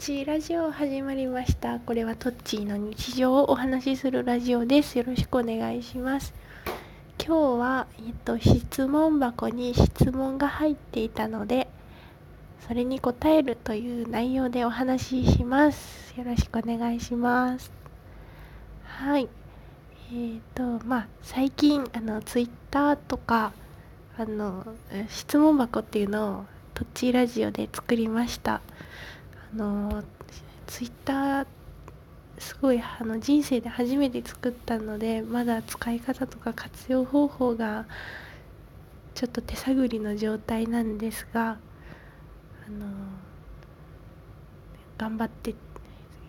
チーラジオ始まりました。これはトッチーの日常をお話しするラジオです。よろしくお願いします。今日は、えっと、質問箱に質問が入っていたのでそれに答えるという内容でお話しします。よろしくお願いします。はい。えーとまあ、最近あのツイッターとかあの質問箱っていうのをトッチーラジオで作りました。のツイッターすごいあの人生で初めて作ったのでまだ使い方とか活用方法がちょっと手探りの状態なんですがあの頑張って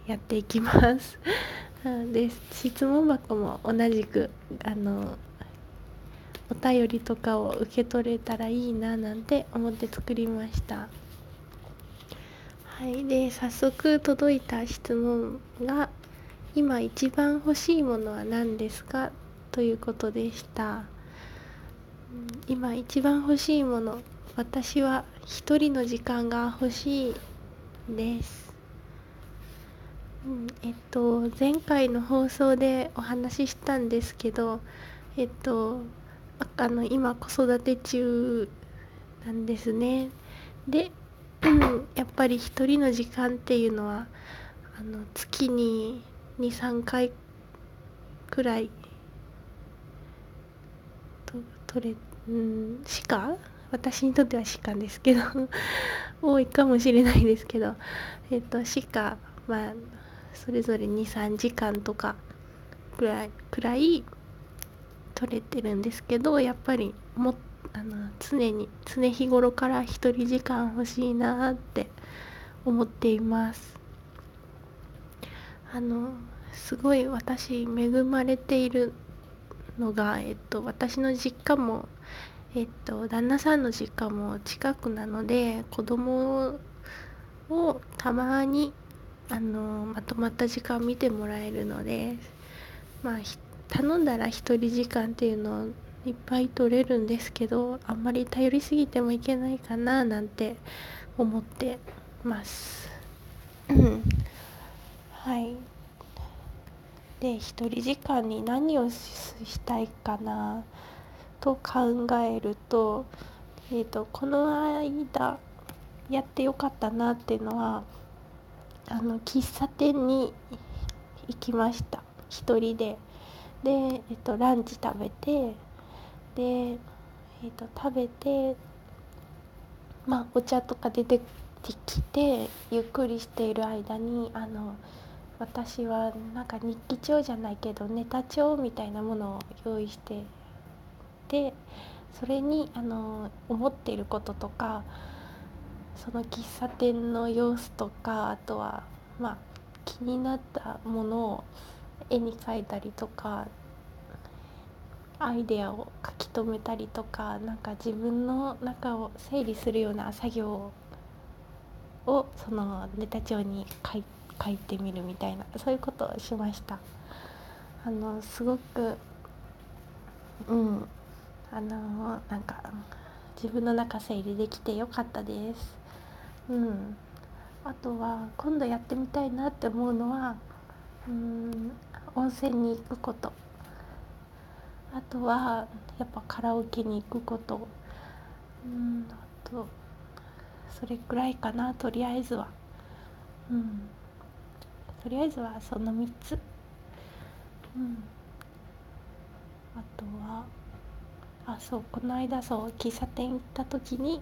やっていきます で質問箱も同じくあのお便りとかを受け取れたらいいななんて思って作りました。はい、で早速届いた質問が「今一番欲しいものは何ですか?」ということでした。今一番欲しいもの私は一人の時間が欲しいです。うん、えっと前回の放送でお話ししたんですけどえっとあの今子育て中なんですね。でやっぱり一人の時間っていうのはあの月に23回くらいと取れうんしか？私にとってはしかですけど。多いかもしれないですけど。えっとしかまあそれぞれ23時間とかくらいくらい取れてるんですけどやっぱりもっとあの常に常日頃から一人時間欲しいなって思っています。あのすごい私恵まれているのが、えっと、私の実家も、えっと、旦那さんの実家も近くなので子供をたまにあのまとまった時間見てもらえるのでまあ頼んだら一人時間っていうのをいっぱい取れるんですけどあんまり頼りすぎてもいけないかななんて思ってます。はい。で一人時間に何をしたいかなと考えると,、えーと、この間やってよかったなっていうのはあの喫茶店に行きました。一人で。で、えっと、ランチ食べてで、えーと、食べてまあお茶とか出てきてゆっくりしている間にあの私はなんか日記帳じゃないけどネタ帳みたいなものを用意してでそれにあの思っていることとかその喫茶店の様子とかあとはまあ気になったものを絵に描いたりとかアイデアを書き留めたりとかなんか自分の中を整理するような作業をそのネタ帳に書い書いてみるみたいなそういうことをしました。あのすごくうんあのなんか自分の中整理できてよかったです。うん。あとは今度やってみたいなって思うのはうん温泉に行くこと。あとはやっぱカラオケに行くこと。うんあとそれくらいかなとりあえずは。うん。とりあえずはその3つ。うん。あとはあそうこの間そう喫茶店行った時に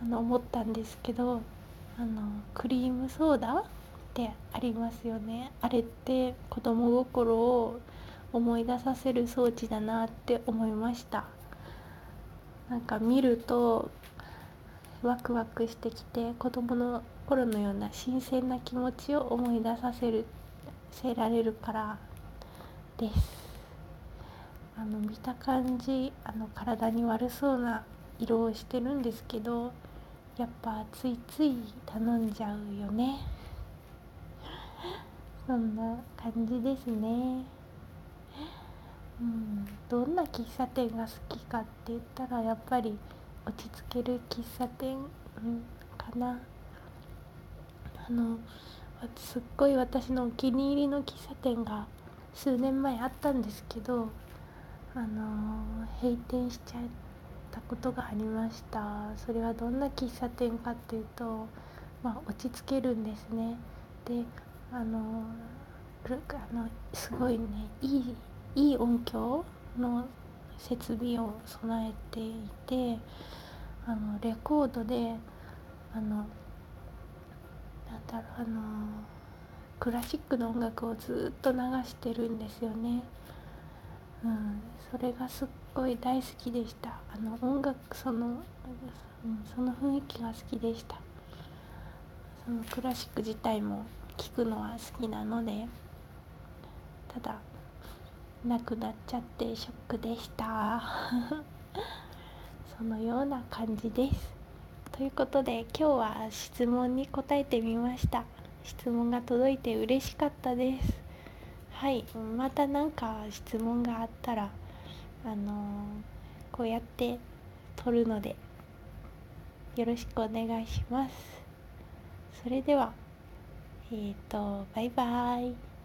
あの思ったんですけどあのクリームソーダってありますよね。あれって子供心を思い出させる装置だなって思いました。なんか見るとワクワクしてきて子供の頃のような新鮮な気持ちを思い出させるせられるからです。あの見た感じあの体に悪そうな色をしてるんですけどやっぱついつい頼んじゃうよね。そんな感じですね。うん、どんな喫茶店が好きかって言ったらやっぱり落ち着ける喫茶店、うん、かな。あのすっごい私のお気に入りの喫茶店が数年前あったんですけどあの閉店しちゃったことがありました。それはどんな喫茶店かっていうと、まあ、落ち着けるんですね。であのあのすごいねいいいい音響の設備を備えていてあのレコードであのなんだろうあのクラシックの音楽をずっと流してるんですよね。うん、それがすっごい大好きでしたあの音楽その、うん、その雰囲気が好きでしたそのクラシック自体も聴くのは好きなのでただなくなっちゃってショックでした。そのような感じです。ということで今日は質問に答えてみました。質問が届いて嬉しかったです。はいまた何か質問があったらあのー、こうやって撮るのでよろしくお願いします。それではえっ、ー、とバイバイ。